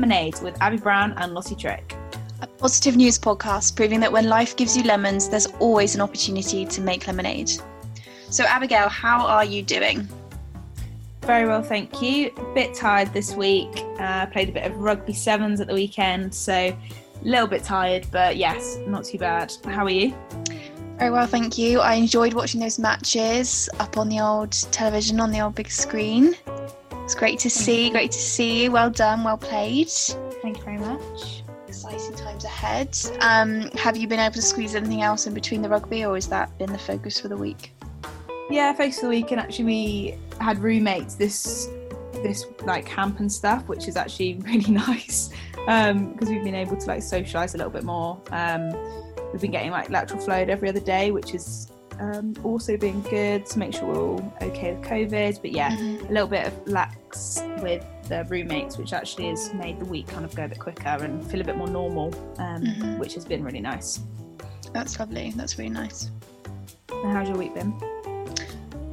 Welcome to Making Lemonade with Abby Brown and Lottie Trick. A positive news podcast proving that when life gives you lemons, there's always an opportunity to make lemonade. So, Abigail, how are you doing? Very well, thank you. A bit tired this week. Uh, played a bit of rugby sevens at the weekend, so a little bit tired, but yes, not too bad. How are you? Very well, thank you. I enjoyed watching those matches up on the old television on the old big screen. It's great to see. Great to see you. Well done. Well played. Thank you very much. Exciting times ahead. Um, have you been able to squeeze anything else in between the rugby, or has that been the focus for the week? Yeah, focus of the week, and actually we had roommates this this like camp and stuff, which is actually really nice because um, we've been able to like socialize a little bit more. Um, we've been getting like lateral flow every other day, which is um, also being good to make sure we're all okay with COVID. But yeah, mm-hmm. a little bit of lax with the roommates, which actually has made the week kind of go a bit quicker and feel a bit more normal, um, mm-hmm. which has been really nice. That's lovely. That's really nice. And how's your week been?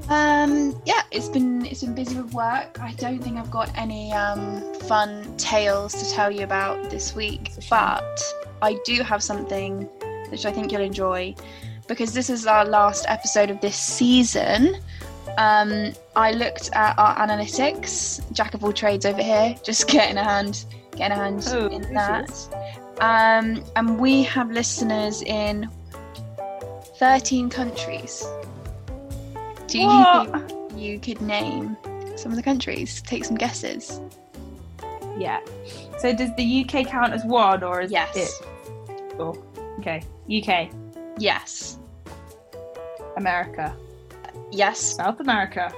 Um, yeah, it's been it's been busy with work. I don't think I've got any um, fun tales to tell you about this week, but I do have something which I think you'll enjoy because this is our last episode of this season. Um, I looked at our analytics, jack of all trades over here, just getting a hand, getting a hand oh, in that. Um, and we have listeners in 13 countries. Do you think you could name some of the countries? Take some guesses. Yeah. So does the UK count as one or is yes. it? Oh, okay. UK. Yes. America. Yes. South America.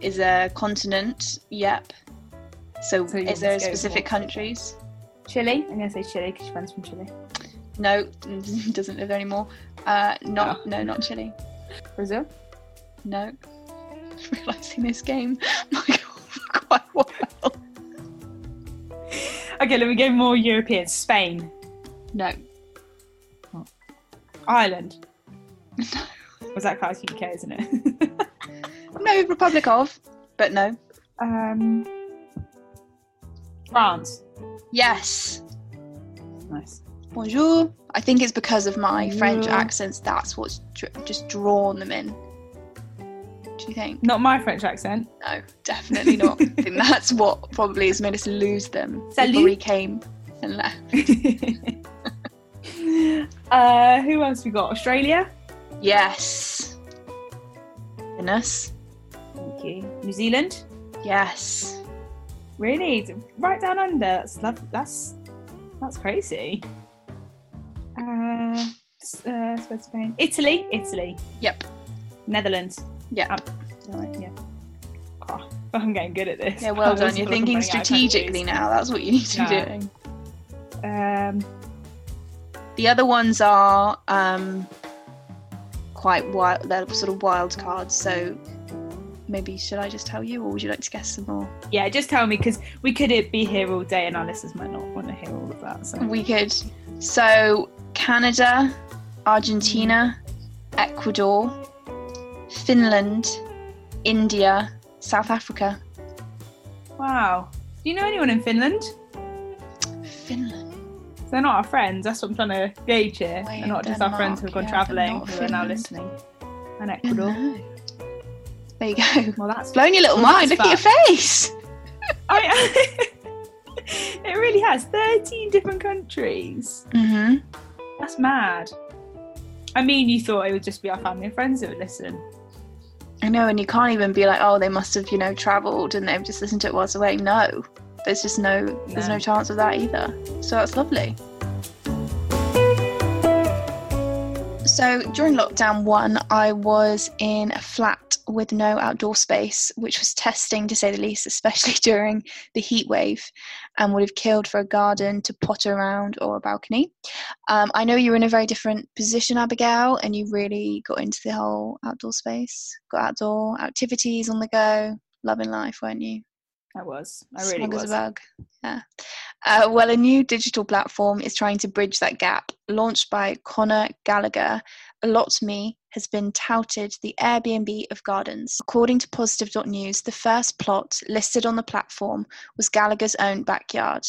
Is a continent. Yep. So, so is there specific countries? Chile. I'm gonna say Chile because your friend's from Chile. No, doesn't live there anymore. Uh, not oh. no, not Chile. Brazil. No. Realizing this game might go quite well. Okay, let me go more European. Spain. No. Ireland. Was that class UK, isn't it? no, Republic of, but no. Um, France. Yes. Nice. Bonjour. I think it's because of my Bonjour. French accents. That's what's dr- just drawn them in. Do you think? Not my French accent. No, definitely not. I think that's what probably has made us lose them Salut. before we came and left. uh, who else we got? Australia. Yes. Goodness. Thank you. New Zealand. Yes. Really, right down under. That's that's that's crazy. Uh, uh, Spain. Italy. Italy. Yep. Netherlands. Yeah. Um, right, yeah. Oh, I'm getting good at this. Yeah, well done. You're thinking strategically now. That's what you need to yeah. be doing. Um, the other ones are um, quite wild. They're sort of wild cards. So maybe should I just tell you, or would you like to guess some more? Yeah, just tell me because we could be here all day, and our listeners might not want to hear all of that. So we could. So Canada, Argentina, Ecuador, Finland, India, South Africa. Wow. Do you know anyone in Finland? Finland. They're not our friends. That's what I'm trying to gauge here. They're not just our friends who've gone yeah, travelling who are now listening. And Ecuador. There you go. Well, that's blown your little well, mind. Look at your face. I, it really has 13 different countries. Mm-hmm. That's mad. I mean, you thought it would just be our family and friends who would listen. I know, and you can't even be like, oh, they must have, you know, travelled and they've just listened to it whilst away. No, there's just no, no, there's no chance of that either. So that's lovely. So during lockdown one, I was in a flat with no outdoor space, which was testing to say the least, especially during the heat wave, and would have killed for a garden to potter around or a balcony. Um, I know you were in a very different position, Abigail, and you really got into the whole outdoor space, got outdoor activities on the go, loving life, weren't you? I was. I really Smug was. As a bug. Yeah. Uh, well, a new digital platform is trying to bridge that gap. Launched by Conor Gallagher, Allot.me has been touted the Airbnb of gardens. According to Positive.news, the first plot listed on the platform was Gallagher's own backyard.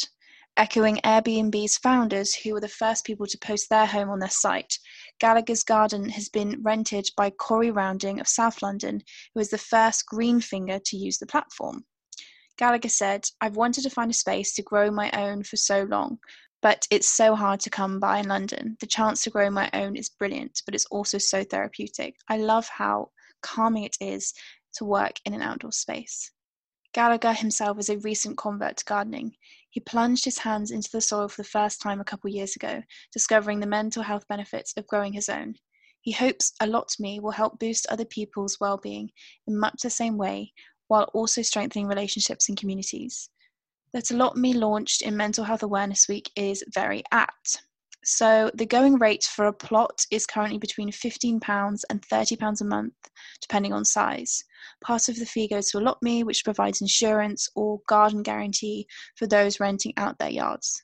Echoing Airbnb's founders, who were the first people to post their home on their site, Gallagher's garden has been rented by Corey Rounding of South London, who is the first green finger to use the platform. Gallagher said, I've wanted to find a space to grow my own for so long, but it's so hard to come by in London. The chance to grow my own is brilliant, but it's also so therapeutic. I love how calming it is to work in an outdoor space. Gallagher himself is a recent convert to gardening. He plunged his hands into the soil for the first time a couple years ago, discovering the mental health benefits of growing his own. He hopes Allot Me will help boost other people's well-being in much the same way, while also strengthening relationships and communities. Allot Me launched in Mental Health Awareness Week is very apt. So the going rate for a plot is currently between £15 and £30 a month, depending on size. Part of the fee goes to Allot Me, which provides insurance or garden guarantee for those renting out their yards.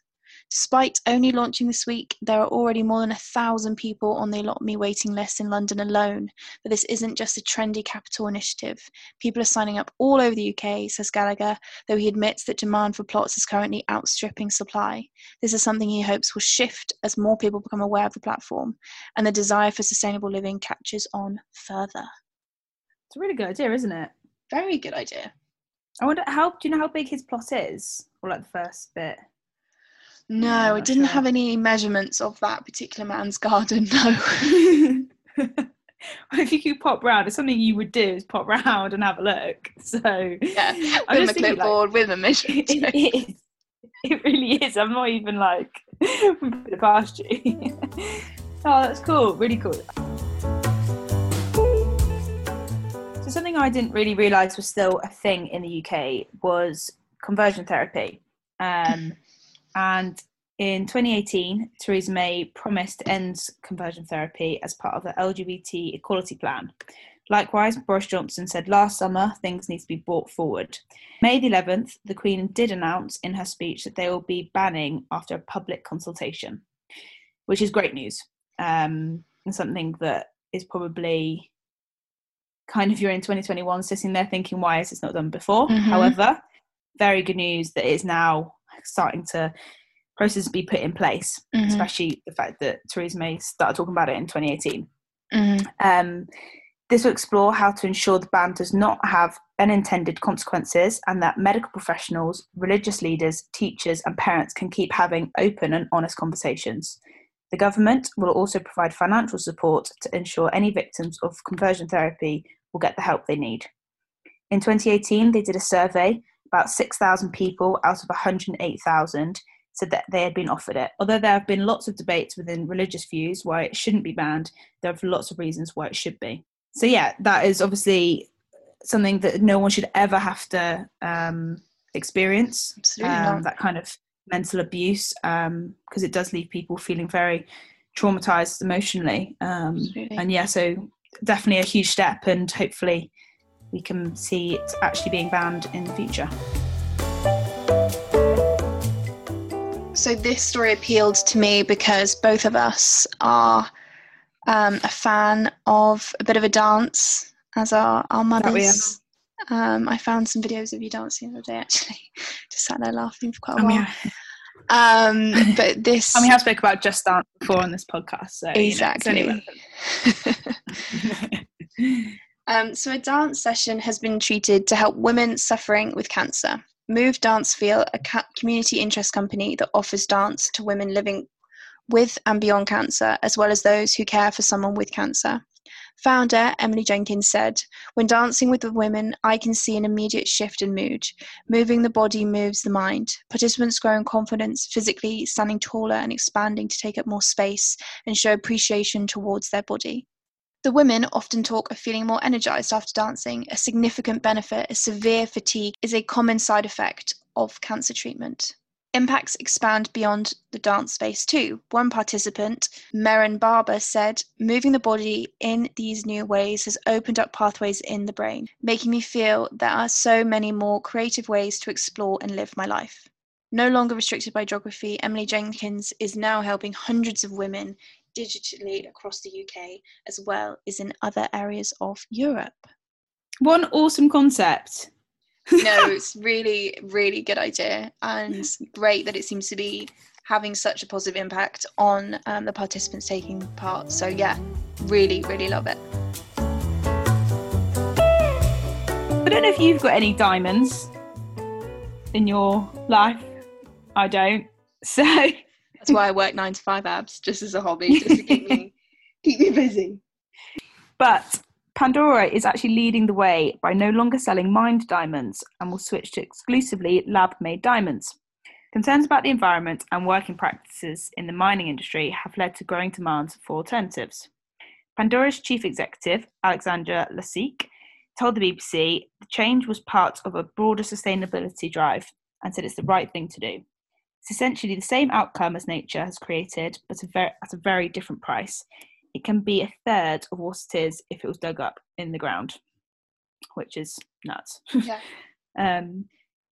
Despite only launching this week, there are already more than a thousand people on the Allot Me waiting list in London alone. But this isn't just a trendy capital initiative. People are signing up all over the UK, says Gallagher, though he admits that demand for plots is currently outstripping supply. This is something he hopes will shift as more people become aware of the platform and the desire for sustainable living catches on further. It's a really good idea, isn't it? Very good idea. I wonder how do you know how big his plot is? Or like the first bit? No, it didn't sure. have any measurements of that particular man's garden, no. if you could pop round, it's something you would do is pop round and have a look. So yeah, with a clipboard, like, with a measurement. It, it is. It really is. I'm not even like put it past you. oh, that's cool. Really cool. So something I didn't really realise was still a thing in the UK was conversion therapy. Um, and in 2018, Theresa May promised to end conversion therapy as part of the LGBT equality plan. Likewise, Boris Johnson said last summer things need to be brought forward. May the 11th, the Queen did announce in her speech that they will be banning after a public consultation, which is great news um, and something that is probably kind of you're in 2021 sitting there thinking, why is this not done before? Mm-hmm. However, very good news that is now starting to process be put in place, mm-hmm. especially the fact that Theresa May started talking about it in 2018. Mm-hmm. Um, this will explore how to ensure the ban does not have unintended consequences and that medical professionals, religious leaders, teachers, and parents can keep having open and honest conversations. The government will also provide financial support to ensure any victims of conversion therapy will get the help they need. In 2018, they did a survey about 6,000 people out of 108,000 said that they had been offered it. Although there have been lots of debates within religious views why it shouldn't be banned, there are lots of reasons why it should be. So, yeah, that is obviously something that no one should ever have to um, experience. Um, that kind of mental abuse, because um, it does leave people feeling very traumatized emotionally. Um, and yeah, so definitely a huge step, and hopefully we can see it actually being banned in the future. So, this story appealed to me because both of us are um, a fan of a bit of a dance as our, our mothers. Um, I found some videos of you dancing the other day actually. Just sat there laughing for quite a oh, while. Yeah. Um, but this. And we have spoke about Just Dance before on this podcast, so exactly. You know, Um, so, a dance session has been treated to help women suffering with cancer. Move Dance Feel, a community interest company that offers dance to women living with and beyond cancer, as well as those who care for someone with cancer. Founder Emily Jenkins said, When dancing with the women, I can see an immediate shift in mood. Moving the body moves the mind. Participants grow in confidence, physically standing taller and expanding to take up more space and show appreciation towards their body. The women often talk of feeling more energized after dancing. A significant benefit is severe fatigue is a common side effect of cancer treatment. Impacts expand beyond the dance space too. One participant, Meren Barber, said, Moving the body in these new ways has opened up pathways in the brain, making me feel there are so many more creative ways to explore and live my life. No longer restricted by geography, Emily Jenkins is now helping hundreds of women digitally across the UK as well as in other areas of Europe. One awesome concept. no, it's really, really good idea and great that it seems to be having such a positive impact on um, the participants taking part. So, yeah, really, really love it. I don't know if you've got any diamonds in your life. I don't. So that's why I work nine to five abs just as a hobby, just to keep me keep me busy. But Pandora is actually leading the way by no longer selling mined diamonds and will switch to exclusively lab made diamonds. Concerns about the environment and working practices in the mining industry have led to growing demands for alternatives. Pandora's chief executive, Alexandra Lacik, told the BBC the change was part of a broader sustainability drive and said it's the right thing to do. It's essentially the same outcome as nature has created, but a ver- at a very different price. It can be a third of what it is if it was dug up in the ground, which is nuts. Yeah. um,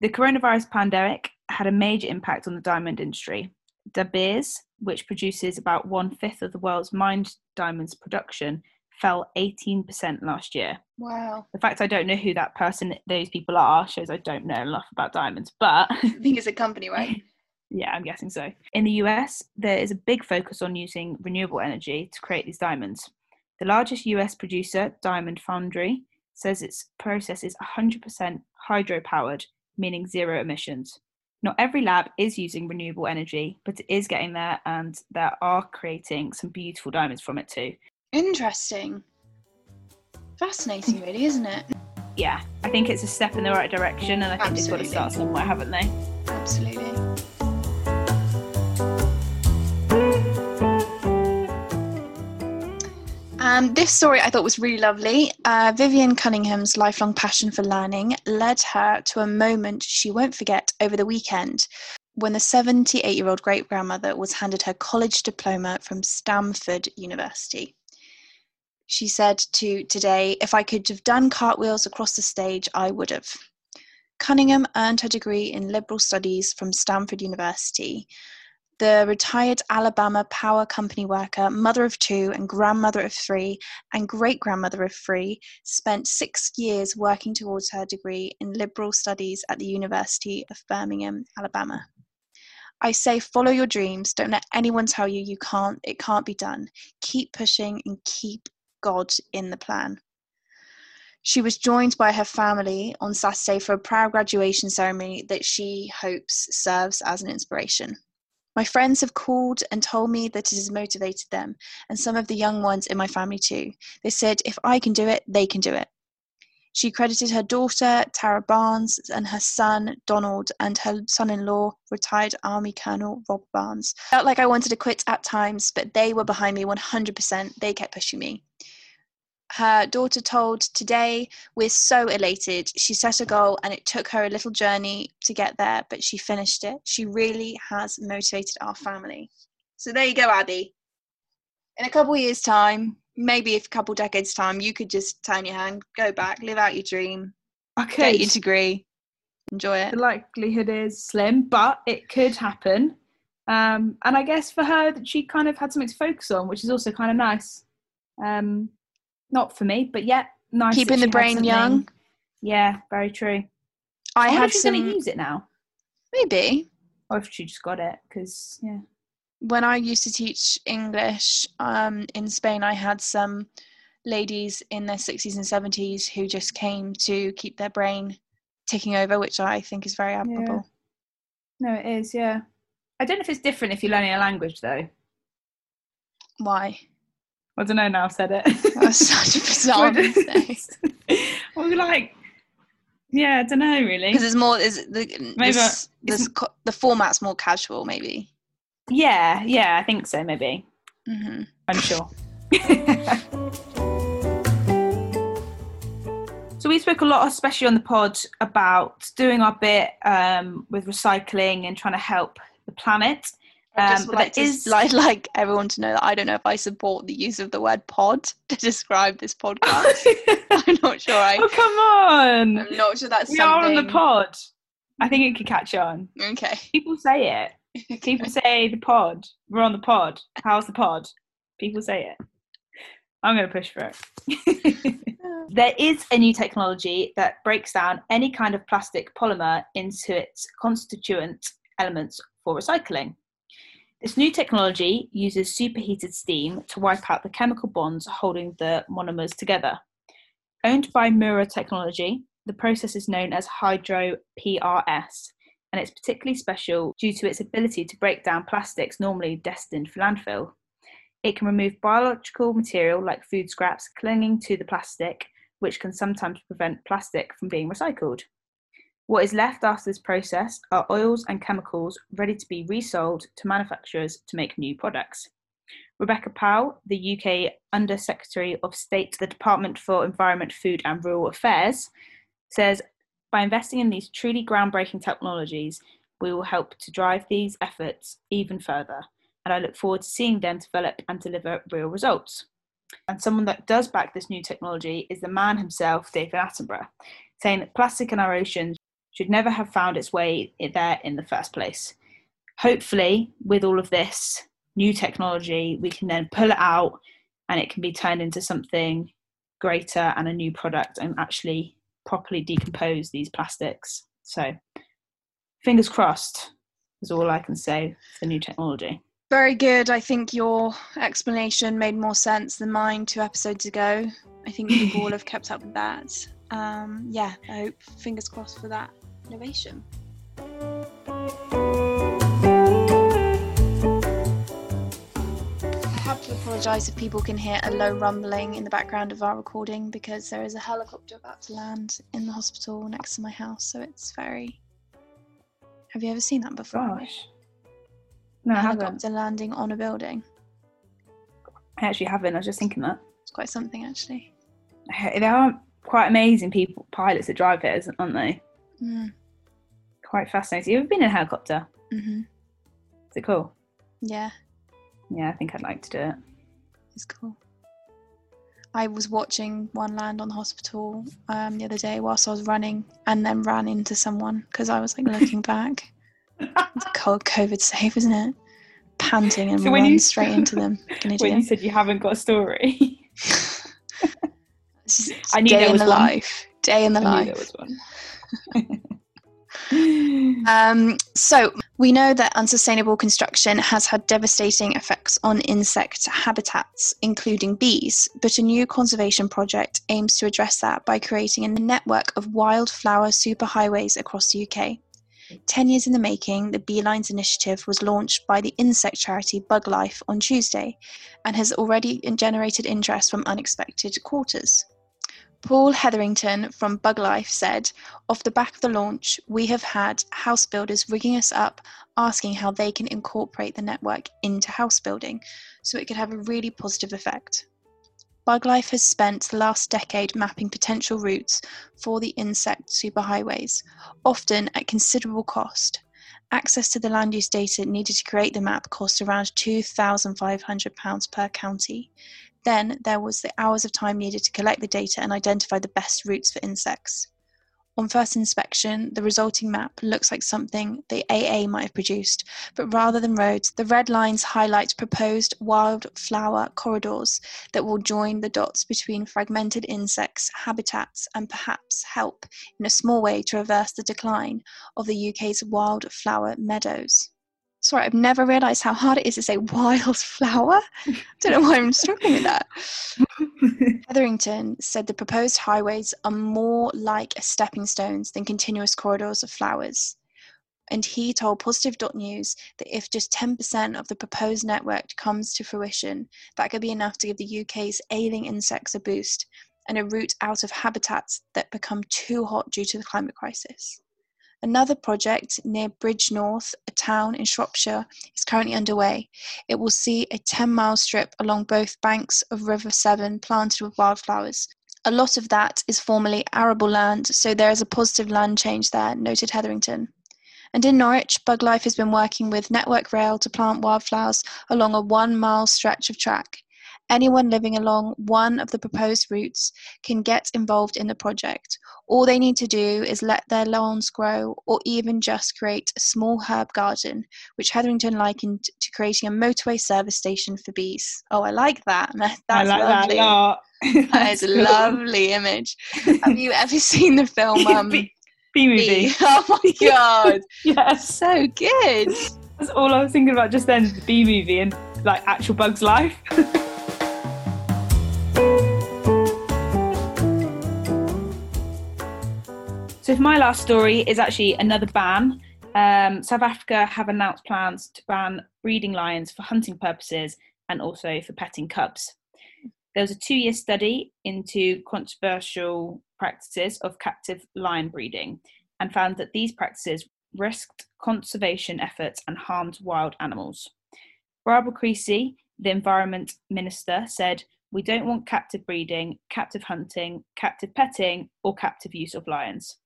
the coronavirus pandemic had a major impact on the diamond industry. De Beers, which produces about one fifth of the world's mined diamonds production, fell 18% last year. Wow. The fact I don't know who that person, those people are, shows I don't know enough about diamonds. But I think it's a company, right? yeah, I'm guessing so. In the US, there is a big focus on using renewable energy to create these diamonds. The largest US producer, Diamond Foundry, says its process is 100% hydro powered, meaning zero emissions. Not every lab is using renewable energy, but it is getting there, and they are creating some beautiful diamonds from it too. Interesting. Fascinating, really, isn't it? Yeah, I think it's a step in the right direction, and I think Absolutely. they've got to start somewhere, haven't they? Absolutely. Um, this story I thought was really lovely. Uh, Vivian Cunningham's lifelong passion for learning led her to a moment she won't forget over the weekend when the 78 year old great grandmother was handed her college diploma from Samford University. She said to Today, if I could have done cartwheels across the stage, I would have. Cunningham earned her degree in liberal studies from Samford University. The retired Alabama Power Company worker, mother of two and grandmother of three, and great grandmother of three, spent six years working towards her degree in liberal studies at the University of Birmingham, Alabama. I say follow your dreams. Don't let anyone tell you you can't, it can't be done. Keep pushing and keep God in the plan. She was joined by her family on Saturday for a proud graduation ceremony that she hopes serves as an inspiration. My friends have called and told me that it has motivated them, and some of the young ones in my family too. They said, if I can do it, they can do it. She credited her daughter, Tara Barnes, and her son, Donald, and her son in law, retired Army Colonel Rob Barnes. Felt like I wanted to quit at times, but they were behind me 100%. They kept pushing me. Her daughter told today, We're so elated. She set a goal and it took her a little journey to get there, but she finished it. She really has motivated our family. So there you go, Abby. In a couple years' time, maybe a couple decades' time, you could just turn your hand, go back, live out your dream, Okay. get your degree, enjoy it. The likelihood is slim, but it could happen. Um, and I guess for her, that she kind of had something to focus on, which is also kind of nice. Um, not for me, but yeah, nice. Keeping the brain young. Yeah, very true. I wonder had she's some, going to use it now, maybe. or if she just got it because yeah. when I used to teach English um, in Spain, I had some ladies in their 60s and 70s who just came to keep their brain ticking over, which I think is very admirable. No, it is. Yeah, I don't know if it's different if you're learning a language though. Why? I don't know. Now I've said it. That's such a bizarre say. well, like, yeah, I don't know really. Because it's more, is the, Maybe this, this, co- the format's more casual, maybe. Yeah, yeah, I think so. Maybe hmm I'm sure. so we spoke a lot, especially on the pod, about doing our bit um, with recycling and trying to help the planet. I just Um, but like to is- like, like everyone to know that I don't know if I support the use of the word pod to describe this podcast. I'm not sure. I, oh come on! I'm not sure that's We are on the pod. I think it could catch on. Okay. People say it. People say the pod. We're on the pod. How's the pod? People say it. I'm going to push for it. there is a new technology that breaks down any kind of plastic polymer into its constituent elements for recycling. This new technology uses superheated steam to wipe out the chemical bonds holding the monomers together. Owned by Mura Technology, the process is known as Hydro PRS, and it's particularly special due to its ability to break down plastics normally destined for landfill. It can remove biological material like food scraps clinging to the plastic, which can sometimes prevent plastic from being recycled. What is left after this process are oils and chemicals ready to be resold to manufacturers to make new products. Rebecca Powell, the UK Under Secretary of State, to the Department for Environment, Food and Rural Affairs, says by investing in these truly groundbreaking technologies, we will help to drive these efforts even further. And I look forward to seeing them develop and deliver real results. And someone that does back this new technology is the man himself, David Attenborough, saying that plastic in our oceans should never have found its way there in the first place. Hopefully, with all of this new technology, we can then pull it out and it can be turned into something greater and a new product and actually properly decompose these plastics. So, fingers crossed is all I can say for new technology. Very good. I think your explanation made more sense than mine two episodes ago. I think people all have kept up with that. Um, yeah, I hope fingers crossed for that innovation. I have to apologise if people can hear a low rumbling in the background of our recording because there is a helicopter about to land in the hospital next to my house, so it's very. Have you ever seen that before? Gosh. No, a I helicopter haven't. landing on a building. I actually haven't. I was just thinking that. It's quite something, actually. There are quite amazing people, pilots that drive it, aren't they? Mm. Quite fascinating. You ever been in a helicopter? hmm Is it cool? Yeah, Yeah, I think I'd like to do it. it's cool. I was watching one land on the hospital um, the other day whilst I was running, and then ran into someone because I was like looking back. It's cold COVID safe, isn't it? Panting and So run you- straight into them. When you said you haven't got a story, It's just- it's I knew day there in the one. life. Day in the I life. Um, so we know that unsustainable construction has had devastating effects on insect habitats, including bees. But a new conservation project aims to address that by creating a network of wildflower superhighways across the UK. Ten years in the making, the B-Lines initiative was launched by the insect charity BugLife on Tuesday and has already generated interest from unexpected quarters. Paul Hetherington from BugLife said, Off the back of the launch, we have had house builders rigging us up asking how they can incorporate the network into house building so it could have a really positive effect. BugLife has spent the last decade mapping potential routes for the insect superhighways, often at considerable cost. Access to the land use data needed to create the map cost around £2,500 per county. Then there was the hours of time needed to collect the data and identify the best routes for insects. On first inspection, the resulting map looks like something the AA might have produced, but rather than roads, the red lines highlight proposed wildflower corridors that will join the dots between fragmented insects, habitats, and perhaps help in a small way to reverse the decline of the UK's wildflower meadows. Sorry, I've never realised how hard it is to say wildflower. I don't know why I'm struggling with that. Hetherington said the proposed highways are more like stepping stones than continuous corridors of flowers. And he told Positive.news that if just 10% of the proposed network comes to fruition, that could be enough to give the UK's ailing insects a boost and a route out of habitats that become too hot due to the climate crisis. Another project near Bridgnorth, a town in Shropshire, is currently underway. It will see a 10 mile strip along both banks of River Severn planted with wildflowers. A lot of that is formerly arable land, so there is a positive land change there, noted Hetherington. And in Norwich, BugLife has been working with Network Rail to plant wildflowers along a one mile stretch of track. Anyone living along one of the proposed routes can get involved in the project. All they need to do is let their lawns grow or even just create a small herb garden, which Hetherington likened to creating a motorway service station for bees. Oh, I like that. That's I like lovely. that a lot. That is a cool. lovely image. Have you ever seen the film um, B, B movie. Bee? Oh my god, Yes, so good. that's all I was thinking about just then. The B movie and like actual Bugs Life. So, my last story is actually another ban. Um, South Africa have announced plans to ban breeding lions for hunting purposes and also for petting cubs. There was a two year study into controversial practices of captive lion breeding and found that these practices risked conservation efforts and harmed wild animals. Barbara Creecy, the Environment Minister, said, We don't want captive breeding, captive hunting, captive petting, or captive use of lions.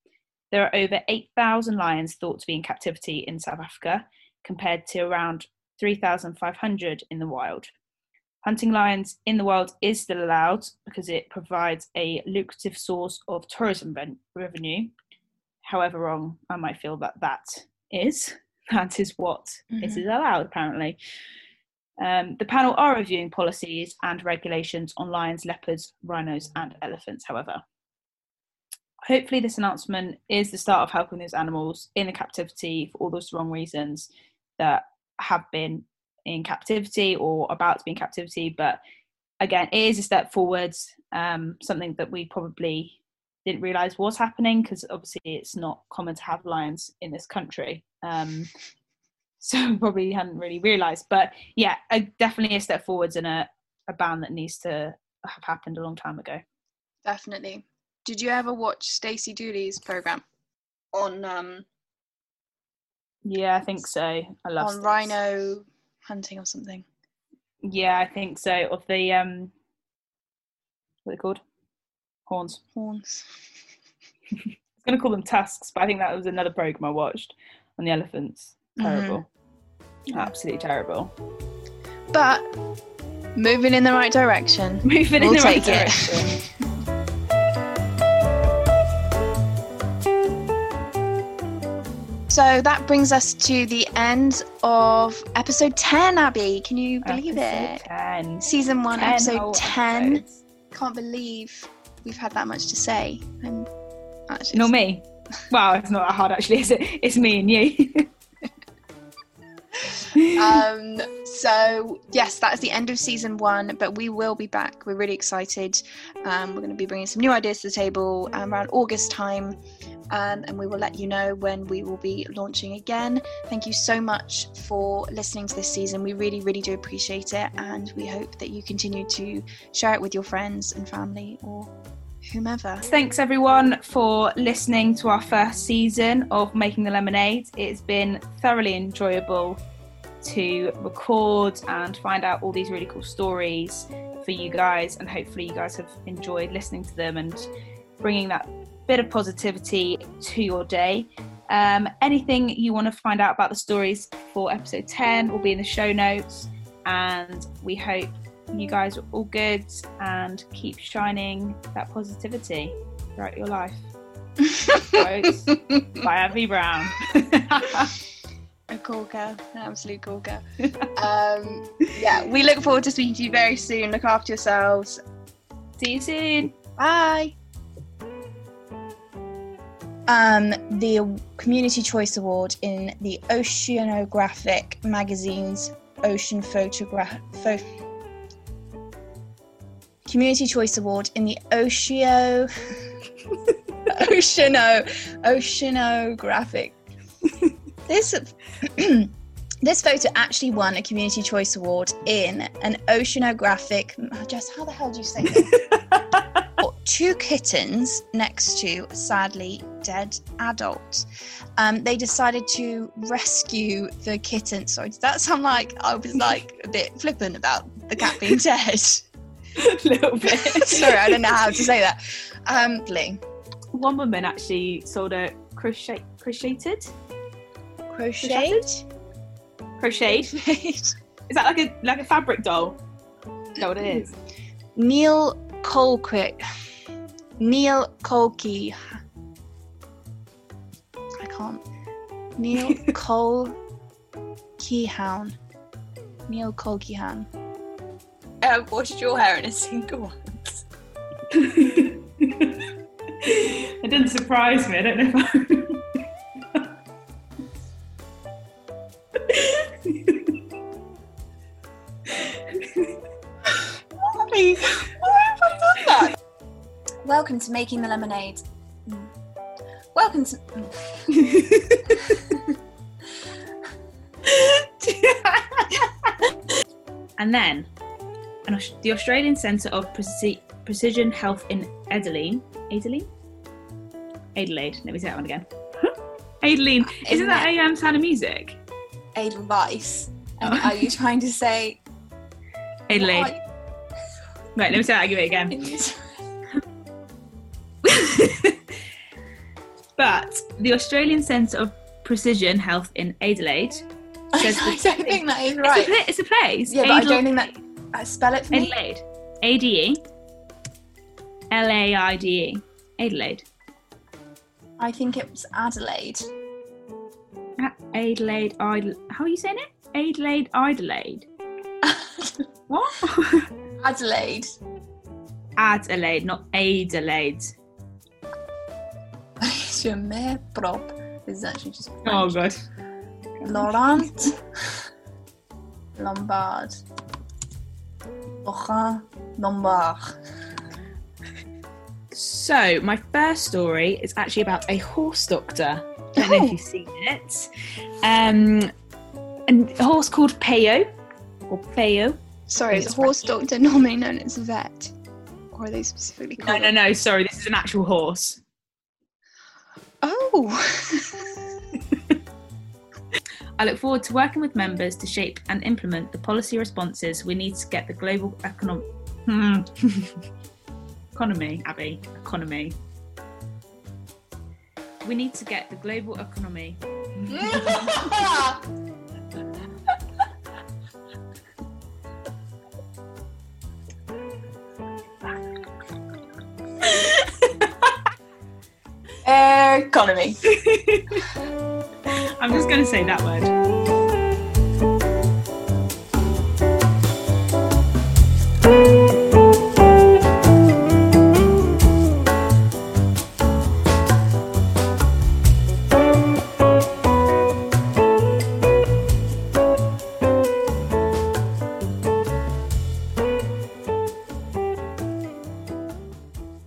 There are over 8,000 lions thought to be in captivity in South Africa, compared to around 3,500 in the wild. Hunting lions in the wild is still allowed because it provides a lucrative source of tourism ven- revenue. However, wrong I might feel that that is. That is what it is allowed, apparently. Um, the panel are reviewing policies and regulations on lions, leopards, rhinos, and elephants, however. Hopefully, this announcement is the start of helping those animals in the captivity for all those wrong reasons that have been in captivity or about to be in captivity. But again, it is a step forwards, um, something that we probably didn't realize was happening because obviously it's not common to have lions in this country. Um, so probably hadn't really realized. But yeah, a, definitely a step forwards and a, a ban that needs to have happened a long time ago. Definitely. Did you ever watch Stacey Dooley's program on um Yeah, I think so. I love on Stace. rhino hunting or something? Yeah, I think so. Of the um, what are they called? Horns. Horns. I was going to call them tusks, but I think that was another program I watched on the elephants. Terrible. Absolutely terrible. But moving in the right direction. Moving We'll in the right take it. direction. So that brings us to the end of episode 10, Abby. Can you believe Episode it? 10. Season 1, 10 episode 10. episodes. Can't believe we've had that much to say. I'm actually Not me. Wow, it's not that hard actually, is it? It's me and you. um, so yes, that is the end of season one, but we will be back. We're really excited. Um, we're going to be bringing some new ideas to the table um, around August time, um, and we will let you know when we will be launching again. Thank you so much for listening to this season. We really, really do appreciate it, and we hope that you continue to share it with your friends and family or whomever. Thanks everyone for listening to our first season of Making the Lemonade. It's been thoroughly enjoyable to record and find out all these really cool stories for you guys, and hopefully, you guys have enjoyed listening to them and bringing that bit of positivity to your day. Um, anything you want to find out about the stories for episode 10 will be in the show notes, and we hope you guys are all good and keep shining that positivity throughout your life. Quotes by Abby Brown. A corker, an absolute corker. um, yeah, we look forward to speaking to you very soon. Look after yourselves. See you soon. Bye. Um, the Community Choice Award in the Oceanographic magazine's Ocean Photograph. Pho- Community Choice Award in the Oceano Oceano Oceanographic. this this photo actually won a Community Choice Award in an oceanographic. Just how the hell do you say that? two kittens next to a sadly dead adult. Um, they decided to rescue the kitten. Sorry, does that sound like I was like a bit flippant about the cat being dead? a little bit. Sorry, I don't know how to say that. Um, Lee, One woman actually sold a crochet crocheted crocheted. crocheted. Is that like a like a fabric doll? Is that what it is? Neil Colquitt. Neil Kolke. I can't. Neil Cole Keehan. Neil Cole Keehan. I have washed your hair in a single once. it didn't surprise me. I don't know. if. Welcome to Making the Lemonade. Mm. Welcome to. mm. and then an the Australian Centre of Preci- Precision Health in Adelaide. Adelaide? Adelaide. Let me say that one again. Adelaide. Isn't that a um, sound of music? And Oh. are you trying to say. Adelaide. Right, let me say that. I'll give it again. But the Australian Centre of Precision Health in Adelaide. I don't the- think that is It's, a, right. it's a place. Yeah, but I don't think that. Uh, spell it for me. Adelaide. A D E. L A I D E. Adelaide. I think it was Adelaide. Adelaide. Idel- How are you saying it? Adelaide. Adelaide. What? Adelaide. Adelaide, not Adelaide. Je me prop. This is actually just. Oh god. Laurent. Lombard. Laurent Lombard. So my first story is actually about a horse doctor. I don't know Oh. if you've seen it. Um, and a horse called Peo, or Peo. Sorry, is It's a horse doctor normally known as a vet? Or are they specifically No, called? no, no. Sorry, this is an actual horse. I look forward to working with members to shape and implement the policy responses we need to get the global economic hmm. economy, Abby, economy. We need to get the global economy. Economy. I'm just going to say that word.